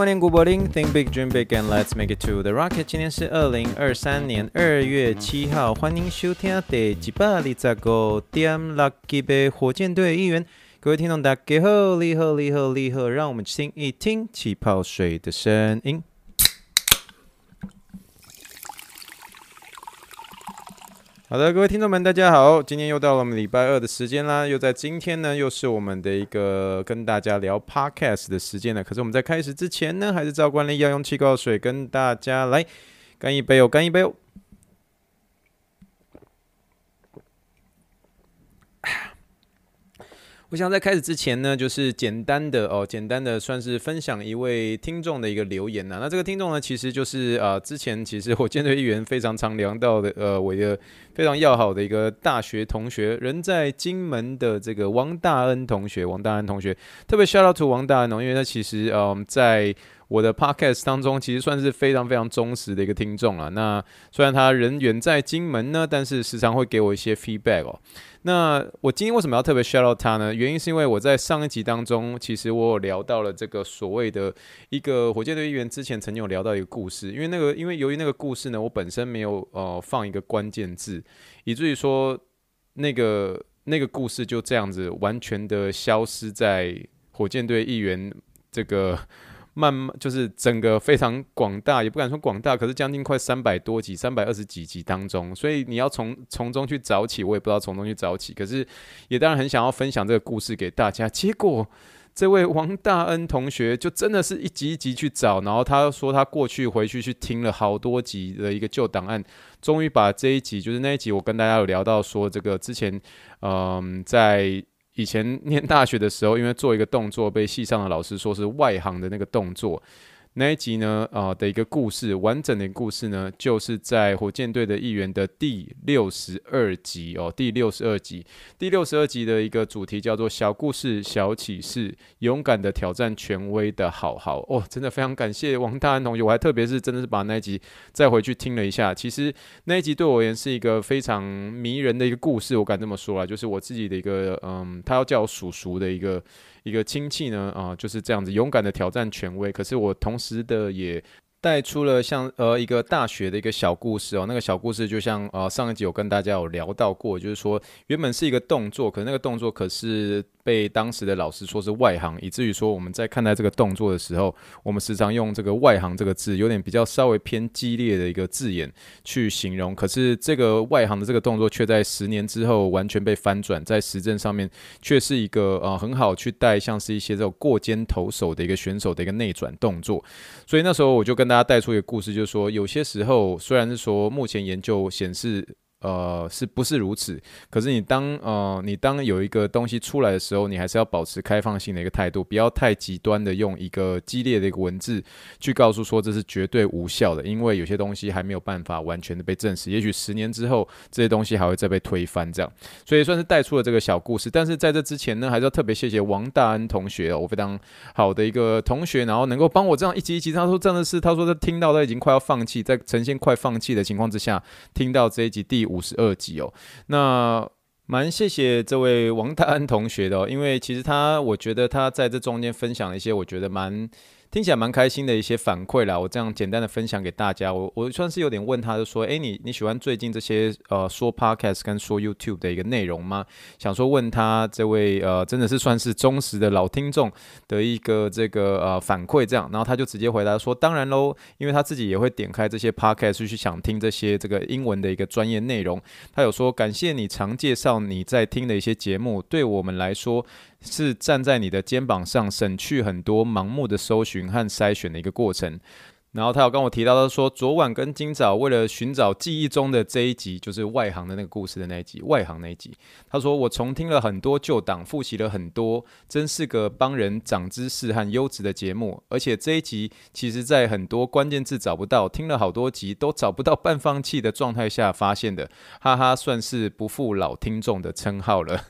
Morning, good morning. Think big, dream big, and let's make it to the rocket. 今天是二零二三年二月七号，欢迎收听第一百二十五点六集的火箭队一员。各位听众大家好，你好，你好，你好，让我们听一听气泡水的声音。好的，各位听众们，大家好！今天又到了我们礼拜二的时间啦，又在今天呢，又是我们的一个跟大家聊 Podcast 的时间了。可是我们在开始之前呢，还是照惯例要用气泡水跟大家来干一杯哦，干一杯哦。我想在开始之前呢，就是简单的哦，简单的算是分享一位听众的一个留言呐。那这个听众呢，其实就是、呃，之前其实火箭队议员非常常聊到的，呃，我的非常要好的一个大学同学，人在金门的这个王大恩同学，王大恩同学，特别 shout out to 王大恩哦，因为他其实嗯、呃，在我的 podcast 当中，其实算是非常非常忠实的一个听众了。那虽然他人远在金门呢，但是时常会给我一些 feedback 哦。那我今天为什么要特别 shout out 他呢？原因是因为我在上一集当中，其实我有聊到了这个所谓的一个火箭队议员之前曾经有聊到一个故事，因为那个因为由于那个故事呢，我本身没有呃放一个关键字，以至于说那个那个故事就这样子完全的消失在火箭队议员这个。慢慢就是整个非常广大，也不敢说广大，可是将近快三百多集，三百二十几集当中，所以你要从从中去找起，我也不知道从中去找起。可是也当然很想要分享这个故事给大家。结果这位王大恩同学就真的是一集一集去找，然后他说他过去回去去听了好多集的一个旧档案，终于把这一集，就是那一集我跟大家有聊到说这个之前，嗯，在。以前念大学的时候，因为做一个动作被系上的老师说是外行的那个动作。那一集呢，啊、呃、的一个故事，完整的故事呢，就是在火箭队的一员的第六十二集哦，第六十二集，第六十二集的一个主题叫做“小故事小启示，勇敢的挑战权威的好好”。哦，真的非常感谢王大安同学，我还特别是真的是把那一集再回去听了一下。其实那一集对我而言是一个非常迷人的一个故事，我敢这么说啊，就是我自己的一个嗯，他要叫我叔叔的一个。一个亲戚呢，啊、就是这样子勇敢的挑战权威。可是我同时的也带出了像呃一个大学的一个小故事哦。那个小故事就像呃上一集有跟大家有聊到过，就是说原本是一个动作，可是那个动作可是。被当时的老师说是外行，以至于说我们在看待这个动作的时候，我们时常用这个“外行”这个字，有点比较稍微偏激烈的一个字眼去形容。可是这个“外行”的这个动作，却在十年之后完全被翻转，在实证上面却是一个呃很好去带，像是一些这种过肩投手的一个选手的一个内转动作。所以那时候我就跟大家带出一个故事，就是说有些时候虽然是说目前研究显示。呃，是不是如此？可是你当呃，你当有一个东西出来的时候，你还是要保持开放性的一个态度，不要太极端的用一个激烈的一个文字去告诉说这是绝对无效的，因为有些东西还没有办法完全的被证实，也许十年之后这些东西还会再被推翻，这样，所以算是带出了这个小故事。但是在这之前呢，还是要特别谢谢王大恩同学，我非常好的一个同学，然后能够帮我这样一集一集，他说真的是，他说他听到他已经快要放弃，在呈现快放弃的情况之下，听到这一集第五十二集哦，那蛮谢谢这位王大安同学的哦，因为其实他，我觉得他在这中间分享了一些，我觉得蛮。听起来蛮开心的一些反馈啦，我这样简单的分享给大家。我我算是有点问他，就说：诶，你你喜欢最近这些呃说 podcast 跟说 YouTube 的一个内容吗？想说问他这位呃真的是算是忠实的老听众的一个这个呃反馈这样，然后他就直接回答说：当然喽，因为他自己也会点开这些 podcast 去想听这些这个英文的一个专业内容。他有说感谢你常介绍你在听的一些节目，对我们来说。是站在你的肩膀上，省去很多盲目的搜寻和筛选的一个过程。然后他有跟我提到，他说昨晚跟今早为了寻找记忆中的这一集，就是外行的那个故事的那一集，外行那一集。他说我重听了很多旧档，复习了很多，真是个帮人长知识和优质的节目。而且这一集其实在很多关键字找不到，听了好多集都找不到半放弃的状态下发现的，哈哈，算是不负老听众的称号了。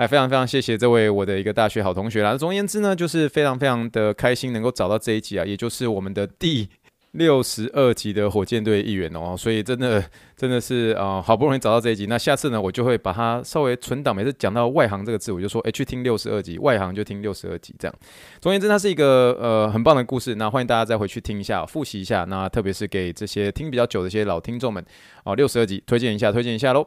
哎，非常非常谢谢这位我的一个大学好同学啦。总而言之呢，就是非常非常的开心能够找到这一集啊，也就是我们的第。六十二集的火箭队一员哦，所以真的真的是啊、好不容易找到这一集。那下次呢，我就会把它稍微存档。每次讲到外行这个字，我就说，哎，去听六十二集，外行就听六十二集这样。总而言之，它是一个呃很棒的故事。那欢迎大家再回去听一下，复习一下。那特别是给这些听比较久的一些老听众们哦，六十二集推荐一下，推荐一下喽。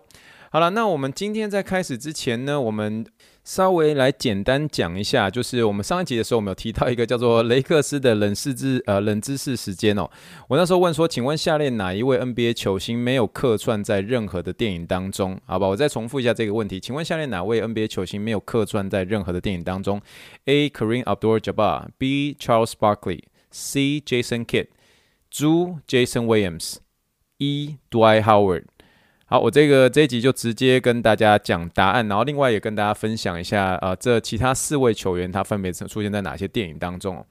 好了，那我们今天在开始之前呢，我们。稍微来简单讲一下，就是我们上一集的时候，我们有提到一个叫做雷克斯的冷知识呃冷知识时间哦。我那时候问说，请问下列哪一位 NBA 球星没有客串在任何的电影当中？好吧，我再重复一下这个问题，请问下列哪位 NBA 球星没有客串在任何的电影当中？A. Kareem Abdul-Jabbar，B. Charles Barkley，C. Jason Kidd，D. Jason Williams，E. Dwight Howard。好，我这个这一集就直接跟大家讲答案，然后另外也跟大家分享一下、呃，这其他四位球员他分别出现在哪些电影当中。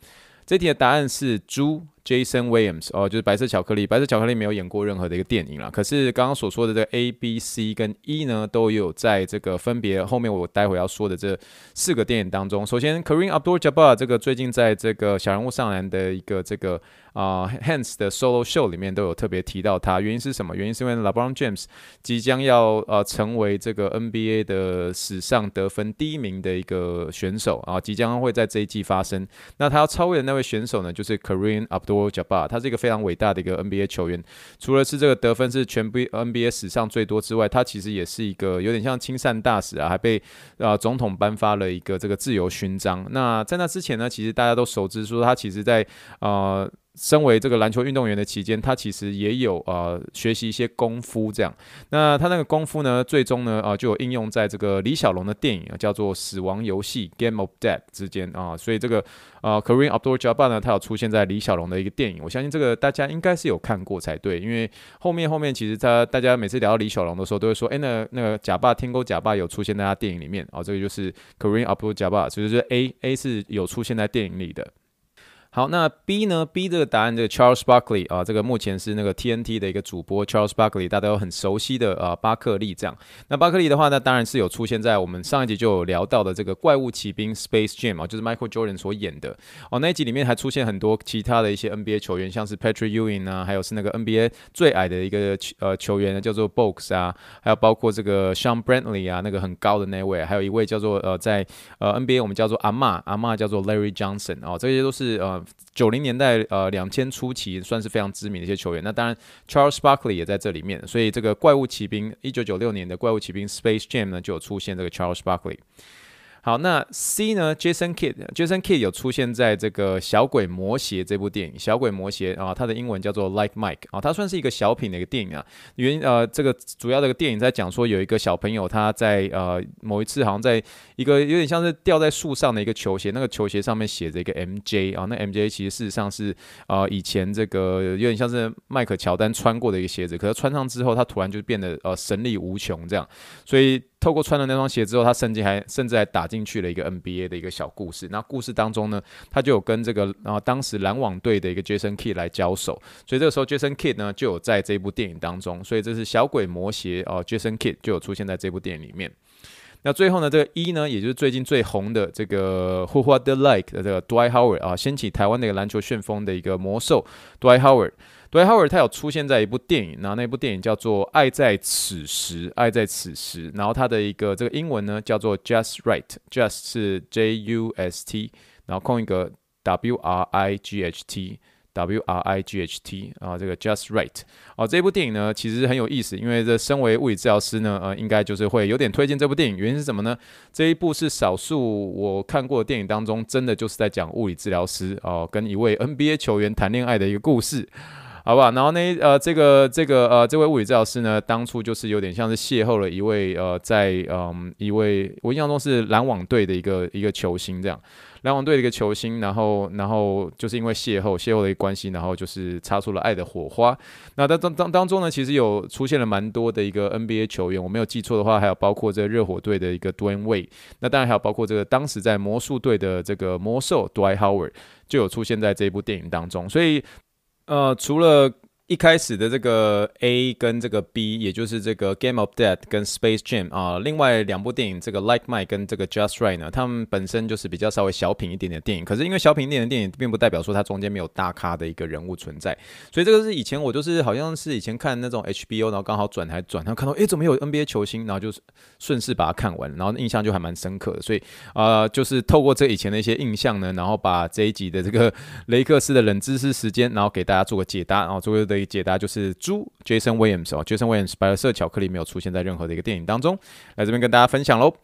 这题的答案是猪。Jason Williams 哦，就是白色巧克力。白色巧克力没有演过任何的一个电影啦，可是刚刚所说的这个 A、B、C 跟 E 呢，都有在这个分别后面我待会要说的这四个电影当中。首先，Kareem Abdul-Jabbar 这个最近在这个小人物上篮的一个这个啊、Hans 的 Solo Show 里面都有特别提到他。原因是什么？原因是因为 LeBron James 即将要呃成为这个 NBA 的史上得分第一名的一个选手啊，即将会在这一季发生。那他要超越的那位选手呢，就是 Kareem Abdul-Jabbar，，他是一个非常伟大的一个 NBA 球员。除了是这个得分是全部 NBA 史上最多之外，他其实也是一个有点像亲善大使啊，还被呃总统颁发了一个这个自由勋章。那在那之前呢，其实大家都熟知说他其实在呃。身为这个篮球运动员的期间，他其实也有呃学习一些功夫这样。那他那个功夫呢，最终呢啊、就有应用在这个李小龙的电影啊叫做《死亡游戏》（Game of Death） 之间啊、所以这个啊、Kareem Abdul-Jabbar 呢，他有出现在李小龙的一个电影。我相信这个大家应该是有看过才对，因为后面后面其实他大家每次聊到李小龙的时候，都会说，哎，那那个假爸天勾贾爸有出现在他电影里面啊、这个就是 Kareem Abdul-Jabbar，所以就是 A A 是有出现在电影里的。好，那 B 呢？B 这个答案，这个 Charles Barkley 啊，这个目前是那个 TNT 的一个主播 Charles Barkley，大家都很熟悉的啊，巴克利这样。那巴克利的话呢，当然是有出现在我们上一集就有聊到的这个怪物骑兵 Space Jam 啊，就是 Michael Jordan 所演的哦。那一集里面还出现很多其他的一些 NBA 球员，像是 Patrick Ewing 啊，还有是那个 NBA 最矮的一个呃球员呢，叫做 Box 啊，还有包括这个 shan Brantley 啊，那个很高的那位，还有一位叫做呃在呃 NBA 我们叫做阿嬷，阿嬷叫做 Larry Johnson 哦，这些都是呃。九零年代，呃，两千初期算是非常知名的一些球员。那当然，Charles Barkley 也在这里面。所以，这个怪物骑兵一九九六年的怪物骑兵 Space Jam 呢，就有出现这个 Charles Barkley。好，那 C 呢？Jason Kid，Jason Kid 有出现在这个《小鬼魔鞋》这部电影，《小鬼魔鞋》啊，它的英文叫做 Like Mike 啊，它算是一个小品的一个电影啊。原呃，这个主要的个电影在讲说，有一个小朋友他在呃某一次好像在一个有点像是吊在树上的一个球鞋，那个球鞋上面写着一个 MJ 啊，那 MJ 其实事实上是呃以前这个有点像是迈克乔丹穿过的一个鞋子，可是穿上之后，他突然就变得呃神力无穷这样，所以。透过穿了那双鞋之后，他甚至还甚至还打进去了一个 NBA 的一个小故事。那故事当中呢，他就有跟这个然后当时篮网队的一个 Jason Kidd 来交手，所以这个时候 Jason Kidd 呢就有在这部电影当中，所以这是小鬼魔鞋哦，Jason Kidd 就有出现在这部电影里面。那最后呢，这个一呢，也就是最近最红的这个 Who What The Like 的这个 Dwight Howard 啊，掀起台湾那个篮球旋风的一个魔兽 Dwight Howard。对他有出现在一部电影，然后那部电影叫做《爱在此时》，爱在此时。然后他的一个这个英文呢叫做 Just Right，Just 是 J U S T，然后空一个 W R I G H T，W R I G H T 啊，这个 Just Right。哦，这部电影呢其实很有意思，因为这身为物理治疗师呢，呃，应该就是会有点推荐这部电影。原因是什么呢？这一部是少数我看过的电影当中，真的就是在讲物理治疗师哦，跟一位 NBA 球员谈恋爱的一个故事。好吧？然后呢，呃，这个这个呃，这位物理治疗师呢，当初就是有点像是邂逅了一位呃，在嗯、一位我印象中是篮网队的一个一个球星，这样，篮网队的一个球星，然后然后就是因为邂逅邂逅的一个关系，然后就是擦出了爱的火花。那当当当当中呢，其实有出现了蛮多的一个 NBA 球员，我没有记错的话，还有包括这个热火队的一个 Dwyane Wade，那当然还有包括这个当时在魔术队的这个魔兽 Dwight Howard 就有出现在这一部电影当中，所以。呃，除了一开始的这个 A 跟这个 B，也就是这个 Game of Death 跟 Space Jam 啊，另外两部电影这个 Like Mike 跟这个 Just Right 呢，他们本身就是比较稍微小品一点点的电影。可是因为小品一点的电影，并不代表说它中间没有大咖的一个人物存在。所以这个是以前我就是好像是以前看那种 HBO，然后刚好转台转，然后看到诶怎么有 NBA 球星，然后就顺势把它看完，然后印象就还蛮深刻的。所以啊、就是透过这以前的一些印象呢，然后把这一集的这个雷克斯的冷知识时间，然后给大家做个解答，然后作为的。解答就是猪 Jason Williams 哦，Jason Williams 白色巧克力没有出现在任何的一个电影当中，来这边跟大家分享喽。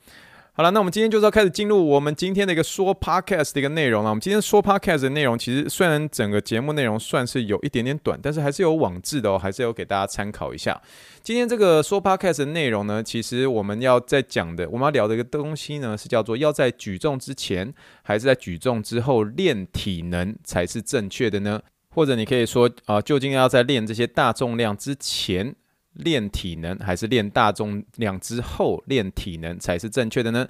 好了，那我们今天就是要开始进入我们今天的一个说 Podcast 的一个内容了。我们今天说 Podcast 的内容，其实虽然整个节目内容算是有一点点短，但是还是有网志的哦，还是有给大家参考一下。今天这个说 Podcast 的内容呢，其实我们要在讲的，我们要聊的一个东西呢，是叫做要在举重之前还是在举重之后练体能才是正确的呢？或者你可以说啊、呃，究竟要在练这些大重量之前练体能，还是练大重量之后练体能才是正确的呢？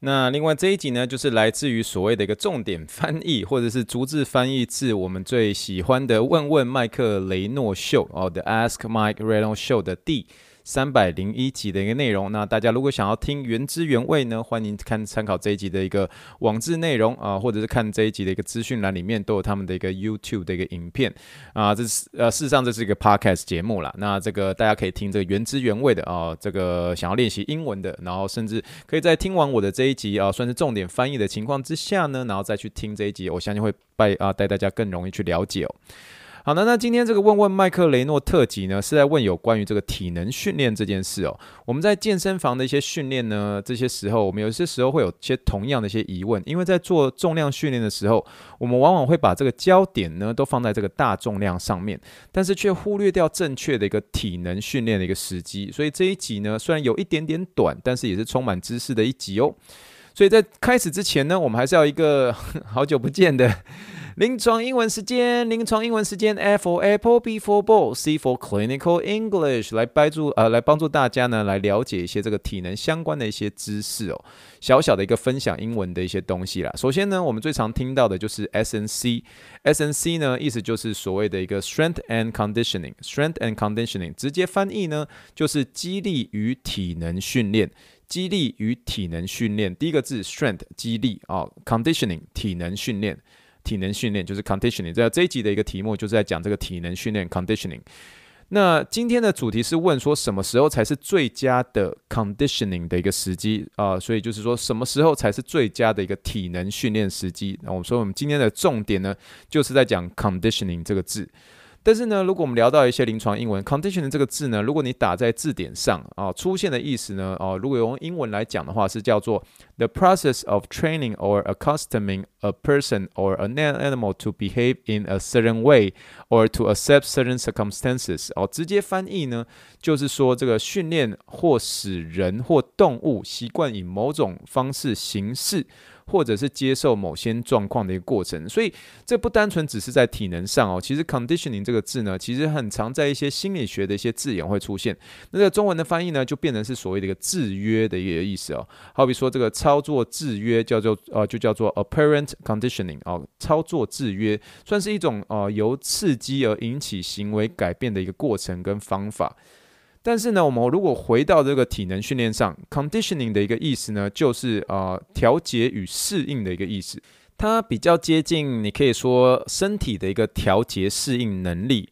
那另外这一集呢，就是来自于所谓的一个重点翻译，或者是逐字翻译自我们最喜欢的《问问麦克雷诺秀》哦，《The Ask Mike Reno Show》的第三百零一集的一个内容，那大家如果想要听原汁原味呢，欢迎看参考这一集的一个网志内容啊，或者是看这一集的一个资讯栏里面都有他们的一个 YouTube 的一个影片啊。这是呃，事实上这是一个 Podcast 节目啦。那这个大家可以听这个原汁原味的啊，这个想要练习英文的，然后甚至可以在听完我的这一集啊，算是重点翻译的情况之下呢，然后再去听这一集，我相信会带啊带大家更容易去了解哦。好的，那今天这个问问麦克雷诺特辑呢，是在问有关于这个体能训练这件事哦。我们在健身房的一些训练呢，这些时候我们有些时候会有些同样的一些疑问，因为在做重量训练的时候，我们往往会把这个焦点呢都放在这个大重量上面，但是却忽略掉正确的一个体能训练的一个时机。所以这一集呢，虽然有一点点短，但是也是充满知识的一集哦。所以在开始之前呢，我们还是要一个 好久不见的。临床英文时间，临床英文时间，A for Apple，B for Ball，C for Clinical English，来帮助呃，来帮助大家呢，来了解一些这个体能相关的一些知识哦。小小的一个分享英文的一些东西啦。首先呢，我们最常听到的就是 SNC，SNC 呢，意思就是所谓的一个 Strength and Conditioning，Strength and Conditioning，直接翻译呢就是激励与体能训练，激励与体能训练。第一个字 Strength，激励啊，哦，Conditioning，体能训练。体能训练就是 conditioning，在这一集的一个题目就是在讲这个体能训练 conditioning。那今天的主题是问说什么时候才是最佳的 conditioning 的一个时机啊？所以就是说什么时候才是最佳的一个体能训练时机？那我们说我们今天的重点呢，就是在讲 conditioning 这个字。但是呢，如果我们聊到一些临床英文，condition 这个字呢，如果你打在字典上啊，出现的意思呢，哦，如果用英文来讲的话，是叫做 the process of training or accustoming a person or an animal to behave in a certain way or to accept certain circumstances。哦，直接翻译呢，就是说这个训练或使人或动物习惯以某种方式行事。或者是接受某些状况的一个过程，所以这不单纯只是在体能上哦。其实 conditioning 这个字呢，其实很常在一些心理学的一些字眼会出现。那这个中文的翻译呢，就变成是所谓的一个制约的一个意思哦。好比说这个操作制约叫做呃，就叫做 apparent conditioning 哦，操作制约算是一种呃由刺激而引起行为改变的一个过程跟方法。但是呢，我们如果回到这个体能训练上，conditioning 的一个意思呢，就是呃调节与适应的一个意思，它比较接近，你可以说身体的一个调节适应能力。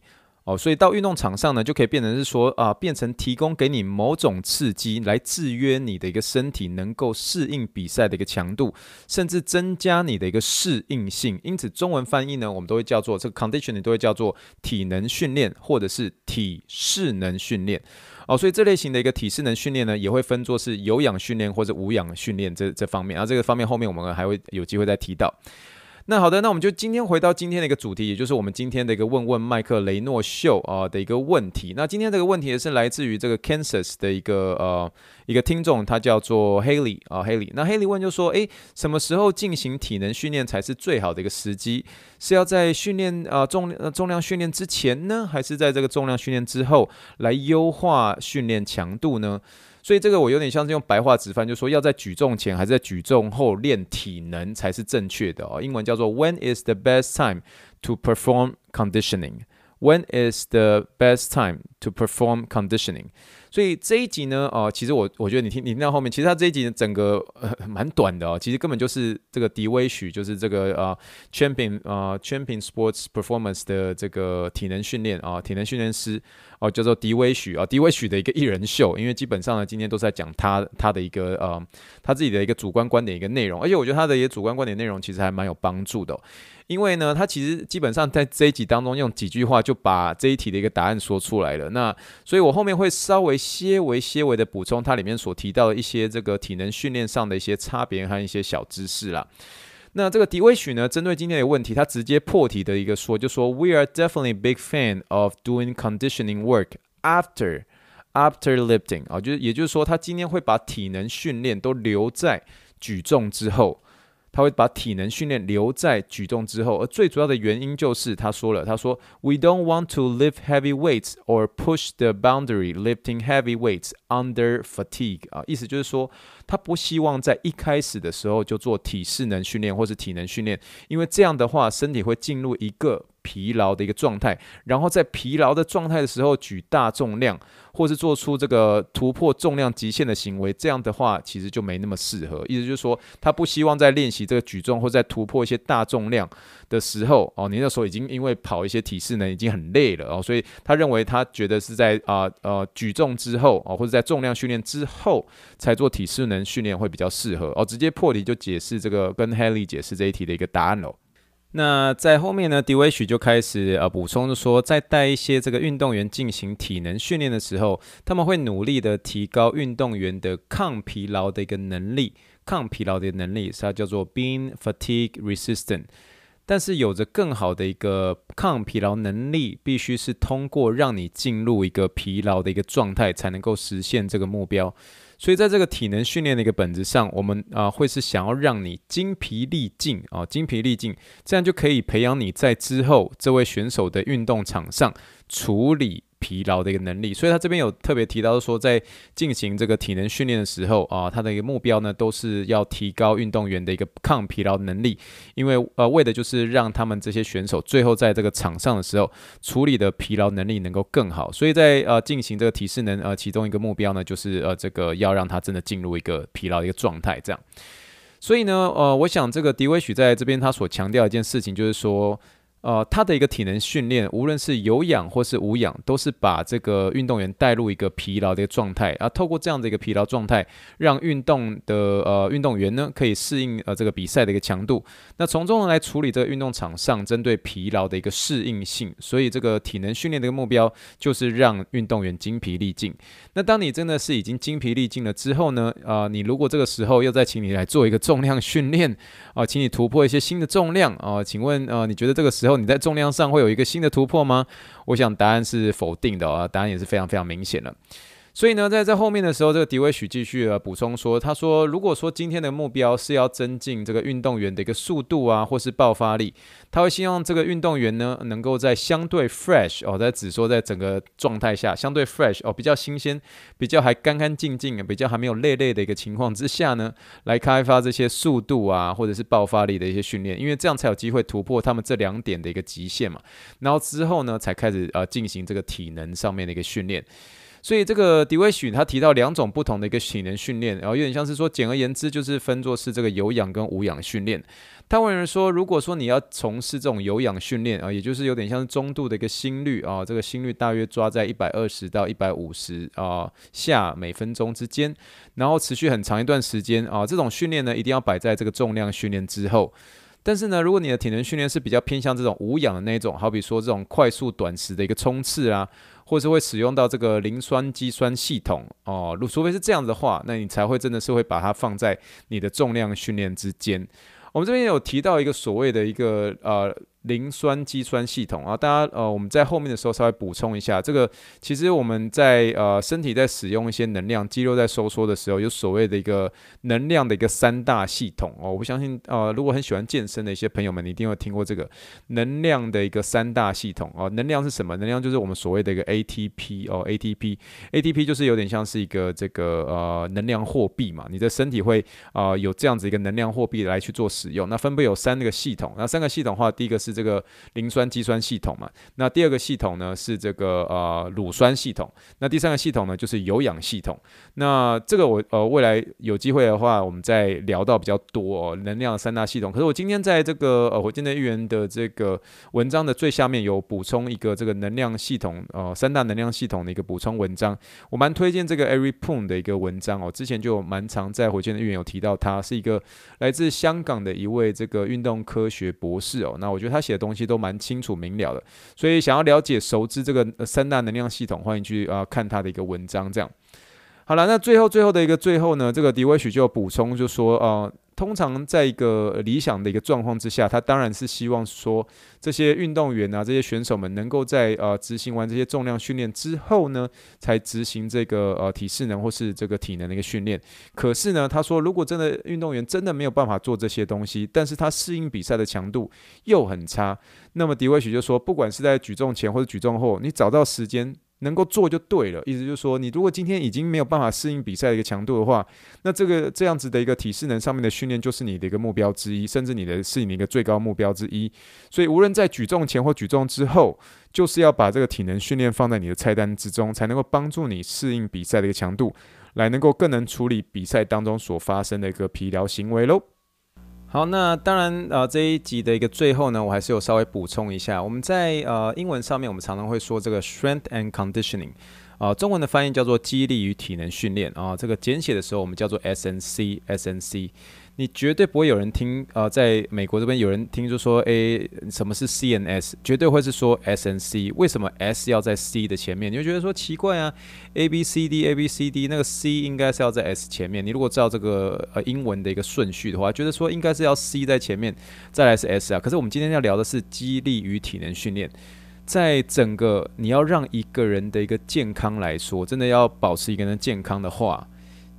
哦，所以到运动场上呢，就可以变成是说啊，变成提供给你某种刺激，来制约你的一个身体能够适应比赛的一个强度，甚至增加你的一个适应性。因此，中文翻译呢，我们都会叫做这个 condition，都会叫做体能训练或者是体适能训练。哦，所以这类型的一个体适能训练呢，也会分作是有氧训练或者无氧训练这这方面。然后这个方面后面我们还会有机会再提到。那好的，那我们就今天回到今天的一个主题，也就是我们今天的一个问问麦克雷诺秀啊的一个问题。那今天这个问题也是来自于这个 Kansas 的一个呃一个听众，他叫做 Haley 啊 Haley。那 Haley 问就说，诶，什么时候进行体能训练才是最好的一个时机？是要在训练啊重重量训练之前呢，还是在这个重量训练之后来优化训练强度呢？所以这个我有点像是用白话直翻，就是说要在举重前还是在举重后练体能才是正确的哦。英文叫做 When is the best time to perform conditioning? When is the best time to perform conditioning？所以这一集呢，哦、其实我我觉得你听你听到后面，其实他这一集呢，整个呃 蛮短的哦，其实根本就是这个迪威许，就是这个呃 Champion 呃 Champion Sports Performance 的这个体能训练啊、体能训练师哦、叫做迪威许啊，迪威许的一个一人秀，因为基本上呢，今天都是在讲他他的一个呃他自己的一个主观观点一个内容，而且我觉得他的一个主观观点内容其实还蛮有帮助的、因为呢，他其实基本上在这一集当中用几句话就把这一题的一个答案说出来了。那所以我后面会稍微些微些微的补充它里面所提到的一些这个体能训练上的一些差别和一些小知识啦。那这个迪威许呢，针对今天的问题，他直接破题的一个说，就说 We are definitely big fan of doing conditioning work after after lifting 啊，就是也就是说，他今天会把体能训练都留在举重之后。他会把体能训练留在举重之后，而最主要的原因就是他说了，他说：“We don't want to lift heavy weights or push the boundary lifting heavy weights under fatigue。”啊，意思就是说，他不希望在一开始的时候就做体适能训练或是体能训练，因为这样的话，身体会进入一个疲劳的一个状态，然后在疲劳的状态的时候举大重量，或是做出这个突破重量极限的行为，这样的话其实就没那么适合。意思就是说，他不希望在练习这个举重或在突破一些大重量的时候，哦，你那时候已经因为跑一些体适能已经很累了哦，所以他认为他觉得是在啊呃，举重之后哦，或者在重量训练之后才做体适能训练会比较适合哦。直接破题就解释这个跟 Haley 解释这一题的一个答案喽。那在后面呢，迪威许就开始呃补充说，在带一些这个运动员进行体能训练的时候，他们会努力的提高运动员的抗疲劳的一个能力，抗疲劳的能力，它叫做 being fatigue resistant。但是有着更好的一个抗疲劳能力，必须是通过让你进入一个疲劳的一个状态，才能够实现这个目标。所以，在这个体能训练的一个本子上，我们啊、会是想要让你精疲力尽啊，精疲力尽，这样就可以培养你在之后这位选手的运动场上处理。疲劳的一个能力，所以他这边有特别提到说，在进行这个体能训练的时候啊，他的一个目标呢，都是要提高运动员的一个抗疲劳能力，因为呃，为的就是让他们这些选手最后在这个场上的时候处理的疲劳能力能够更好。所以在呃进行这个体适能呃其中一个目标呢，就是呃这个要让他真的进入一个疲劳的一个状态，这样。所以呢，呃，我想这个迪威许在这边他所强调一件事情就是说。呃，他的一个体能训练，无论是有氧或是无氧，都是把这个运动员带入一个疲劳的一个状态啊。透过这样的一个疲劳状态，让运动的呃运动员呢，可以适应呃这个比赛的一个强度。那从中呢来处理这个运动场上针对疲劳的一个适应性。所以这个体能训练的一个目标，就是让运动员精疲力尽。那当你真的是已经精疲力尽了之后呢，啊、你如果这个时候又再请你来做一个重量训练啊，请你突破一些新的重量啊，请问呃，你觉得这个时候？后你在重量上会有一个新的突破吗？我想答案是否定的啊，答案也是非常非常明显的。所以呢，在在后面的时候，这个迪威许继续呃补充说，他说，如果说今天的目标是要增进这个运动员的一个速度啊，或是爆发力，他会希望这个运动员呢，能够在相对 fresh 哦，在只说在整个状态下相对 fresh 哦，比较新鲜，比较还干干净净，比较还没有累累的一个情况之下呢，来开发这些速度啊，或者是爆发力的一些训练，因为这样才有机会突破他们这两点的一个极限嘛。然后之后呢，才开始呃进行这个体能上面的一个训练。所以这个迪威许他提到两种不同的一个体能训练，然后有点像是说，简而言之就是分作是这个有氧跟无氧训练。他问人说，如果说你要从事这种有氧训练啊，也就是有点像是中度的一个心率啊，这个心率大约抓在一百二十到一百五十啊下每分钟之间，然后持续很长一段时间啊，这种训练呢一定要摆在这个重量训练之后。但是呢，如果你的体能训练是比较偏向这种无氧的那种，好比说这种快速短时的一个冲刺啊。或是会使用到这个磷酸肌酸系统哦，如除非是这样的话，那你才会真的是会把它放在你的重量训练之间。我们这边有提到一个所谓的一个呃。磷酸肌酸系统啊，大家呃，我们在后面的时候稍微补充一下，这个其实我们在呃身体在使用一些能量，肌肉在收缩的时候，有所谓的一个能量的一个三大系统哦。我不相信呃，如果很喜欢健身的一些朋友们，你一定会听过这个能量的一个三大系统哦。能量是什么？能量就是我们所谓的一个 ATP 哦，ATP，ATP 就是有点像是一个这个呃能量货币嘛，你的身体会啊、有这样子一个能量货币来去做使用。那分别有三个系统，那三个系统的话，第一个是是这个磷酸肌酸系统嘛。那第二个系统呢是这个呃乳酸系统。那第三个系统呢就是有氧系统。那这个我呃未来有机会的话，我们再聊到比较多哦，能量三大系统。可是我今天在这个呃火箭队预言的这个文章的最下面有补充一个这个能量系统呃三大能量系统的一个补充文章，我蛮推荐这个 Every Poon 的一个文章哦，之前就蛮常在火箭队预言有提到他是一个来自香港的一位这个运动科学博士哦，那我觉得他写的东西都蛮清楚明了的，所以想要了解熟知这个三大能量系统，欢迎去啊看他的一个文章。这样，好了，那最后最后的一个最后呢，这个 d i w i s h 就补充就说啊。通常在一个理想的一个状况之下，他当然是希望说这些运动员啊，这些选手们能够在呃执行完这些重量训练之后呢，才执行这个呃体适能或是这个体能的一个训练。可是呢，他说如果真的运动员真的没有办法做这些东西，但是他适应比赛的强度又很差，那么迪威许就说，不管是在举重前或者举重后，你找到时间。能够做就对了，意思就是说，你如果今天已经没有办法适应比赛的一个强度的话，那这个这样子的一个体适能上面的训练就是你的一个目标之一，甚至你的是你的一个最高目标之一。所以，无论在举重前或举重之后，就是要把这个体能训练放在你的菜单之中，才能够帮助你适应比赛的一个强度，来能够更能处理比赛当中所发生的一个疲劳行为喽。好，那当然，呃，这一集的一个最后呢，我还是有稍微补充一下。我们在呃英文上面，我们常常会说这个 strength and conditioning，啊、呃，中文的翻译叫做激励与体能训练啊、这个简写的时候我们叫做 S N C，。SNC 你绝对不会有人听，呃，在美国这边有人听就说，诶，什么是 CNS？绝对会是说 SNC。为什么 S 要在 C 的前面？你会觉得说奇怪啊，A B C D A B C D，那个 C 应该是要在 S 前面。你如果知道这个呃英文的一个顺序的话，觉得说应该是要 C 在前面，再来是 S 啊。可是我们今天要聊的是激励与体能训练，在整个你要让一个人的一个健康来说，真的要保持一个人健康的话，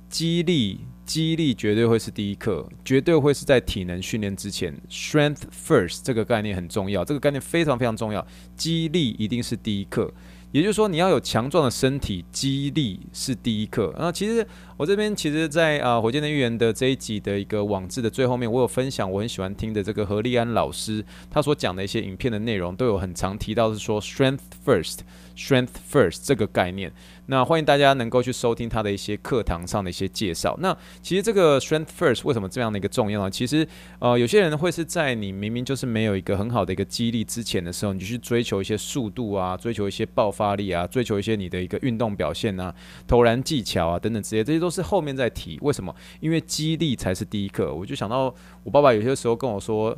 激励。肌力绝对会是第一课，绝对会是在体能训练之前，strength first 这个概念很重要，这个概念非常非常重要，肌力一定是第一课。也就是说，你要有强壮的身体，肌力是第一课。那其实我这边其实在，啊火箭的预言的这一集的一个网志的最后面，我有分享我很喜欢听的这个何立安老师他所讲的一些影片的内容，都有很常提到是说 strength first，strength first 这个概念。那欢迎大家能够去收听他的一些课堂上的一些介绍。那其实这个 strength first 为什么这样的一个重要呢？其实呃有些人会是在你明明就是没有一个很好的一个激励之前的时候，你就去追求一些速度啊，追求一些爆发力啊，追求一些你的一个运动表现啊，投篮技巧啊等等这些，这些都是后面再提。为什么？因为激励才是第一课。我就想到我爸爸有些时候跟我说。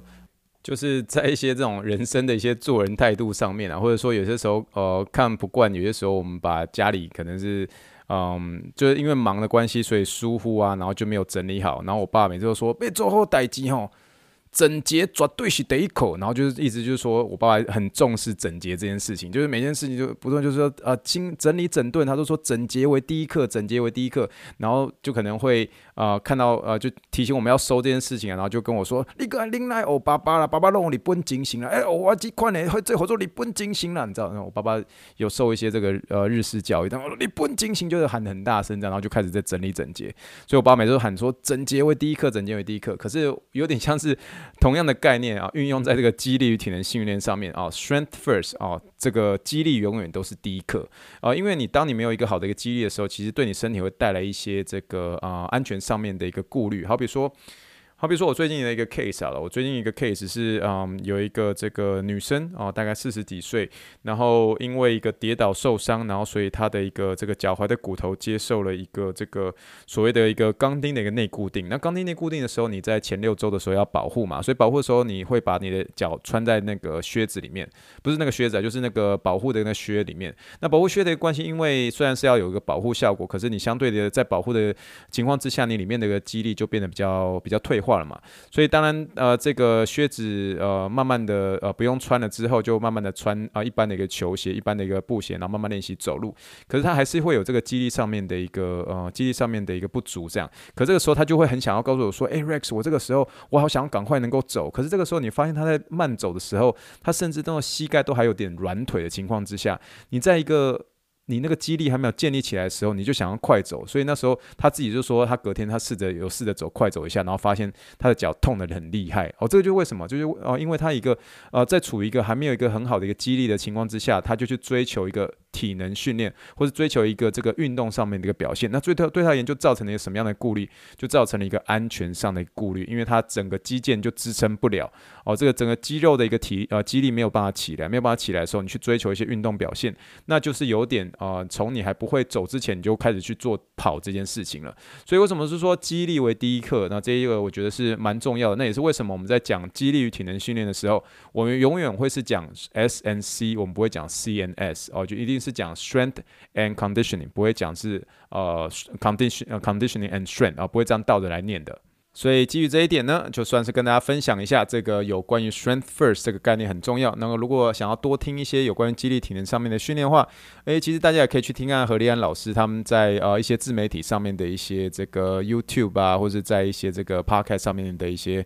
就是在一些这种人生的一些做人态度上面啊，或者说有些时候呃看不惯，有些时候我们把家里可能是嗯，就是因为忙的关系，所以疏忽啊，然后就没有整理好。然后我爸每次都说：“被做后代机吼。”整洁绝对是第一口，然后就是意思就是说我爸爸很重视整洁这件事情，就是每件事情就不断就是说啊，清整理整顿，他都说整洁为第一课，整洁为第一课，然后就可能会、呃、看到呃就提醒我们要收这件事情啊，然后就跟我说，你个拎来我爸爸了，爸爸弄我日本精行了，哎、我这款呢会最后做你本精行了，你知道，然后我爸爸有受一些这个呃日式教育，然后日本精行就是喊很大声这样，然后就开始在整理整洁，所以我爸每次都喊说整洁为第一课，整洁为第一课，可是有点像是。同样的概念啊，运用在这个激励与体能训练上面啊，strength first 啊，这个激励永远都是第一课啊，因为你当你没有一个好的一个激励的时候，其实对你身体会带来一些这个啊安全上面的一个顾虑，好比说。好比说，我最近的一个 case 啊，我最近一个 case 是，嗯，有一个这个女生啊，大概四十几岁，然后因为一个跌倒受伤，然后所以她的一个这个脚踝的骨头接受了一个这个所谓的一个钢钉的一个内固定。那钢钉内固定的时候，你在前六周的时候要保护嘛，所以保护的时候你会把你的脚穿在那个靴子里面，不是那个靴子啊，就是那个保护的那个靴里面。那保护靴的一个关系，因为虽然是要有一个保护效果，可是你相对的在保护的情况之下，你里面的一个肌力就变得比较比较退化。了嘛，所以当然呃，这个靴子呃，慢慢的呃不用穿了之后，就慢慢的穿啊、一般的一个球鞋，一般的一个布鞋，然后慢慢练习走路。可是他还是会有这个肌力上面的一个呃肌力上面的一个不足，这样。可这个时候他就会很想要告诉我说，哎，Rex，我这个时候我好想赶快能够走。可是这个时候你发现他在慢走的时候，他甚至到膝盖都还有点软腿的情况之下，你在一个你那个肌力还没有建立起来的时候，你就想要快走，所以那时候他自己就说，他隔天他试着有试着走快走一下，然后发现他的脚痛得很厉害。哦，这个就为什么？就是哦，因为他一个呃，在处于一个还没有一个很好的一个激励的情况之下，他就去追求一个体能训练，或者追求一个这个运动上面的一个表现。那对他对他而言就造成了一个什么样的顾虑？就造成了一个安全上的顾虑，因为他整个肌腱就支撑不了。哦，这个整个肌肉的一个体呃肌力没有办法起来，没有办法起来的时候，你去追求一些运动表现，那就是有点。啊，从你还不会走之前，你就开始去做跑这件事情了。所以为什么是说肌力为第一课？那这一个我觉得是蛮重要的。那也是为什么我们在讲肌力与体能训练的时候，我们永远会是讲 S and C，我们不会讲 C N S 哦，就一定是讲 Strength and Conditioning，不会讲是呃 Condition Conditioning and Strength 啊，不会这样倒着来念的。所以基于这一点呢，就算是跟大家分享一下这个有关于 strength first 这个概念很重要。那么如果想要多听一些有关于肌力体能上面的训练话，诶，其实大家也可以去听看何立安老师他们在呃一些自媒体上面的一些这个 YouTube 啊，或者在一些这个 Podcast 上面的一些。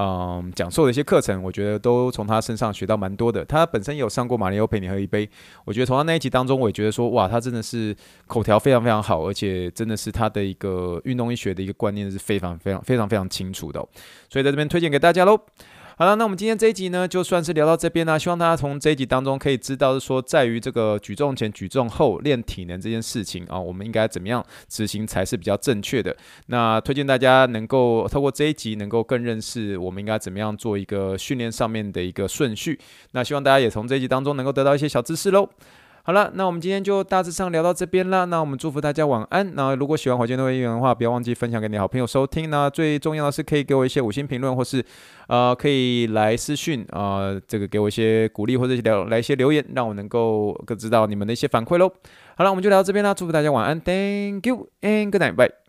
嗯，讲授的一些课程，我觉得都从他身上学到蛮多的。他本身有上过马里欧陪你喝一杯，我觉得从他那一集当中，我也觉得说，哇，他真的是口条非常非常好，而且真的是他的一个运动医学的一个观念是非常非常非常非常清楚的。所以在这边推荐给大家喽。好了，那我们今天这一集呢，就算是聊到这边啦。希望大家从这一集当中可以知道，说在于这个举重前、举重后练体能这件事情啊，我们应该怎么样执行才是比较正确的。那推荐大家能够透过这一集，能够更认识我们应该怎么样做一个训练上面的一个顺序。那希望大家也从这一集当中能够得到一些小知识喽。好了，那我们今天就大致上聊到这边了。那我们祝福大家晚安。那如果喜欢火箭队会员的话，不要忘记分享给你好朋友收听。那最重要的是可以给我一些五星评论，或是呃可以来私讯啊、呃，这个给我一些鼓励或者聊来一些留言，让我能够更知道你们的一些反馈喽。好了，我们就聊到这边啦。祝福大家晚安，Thank you and good night，bye。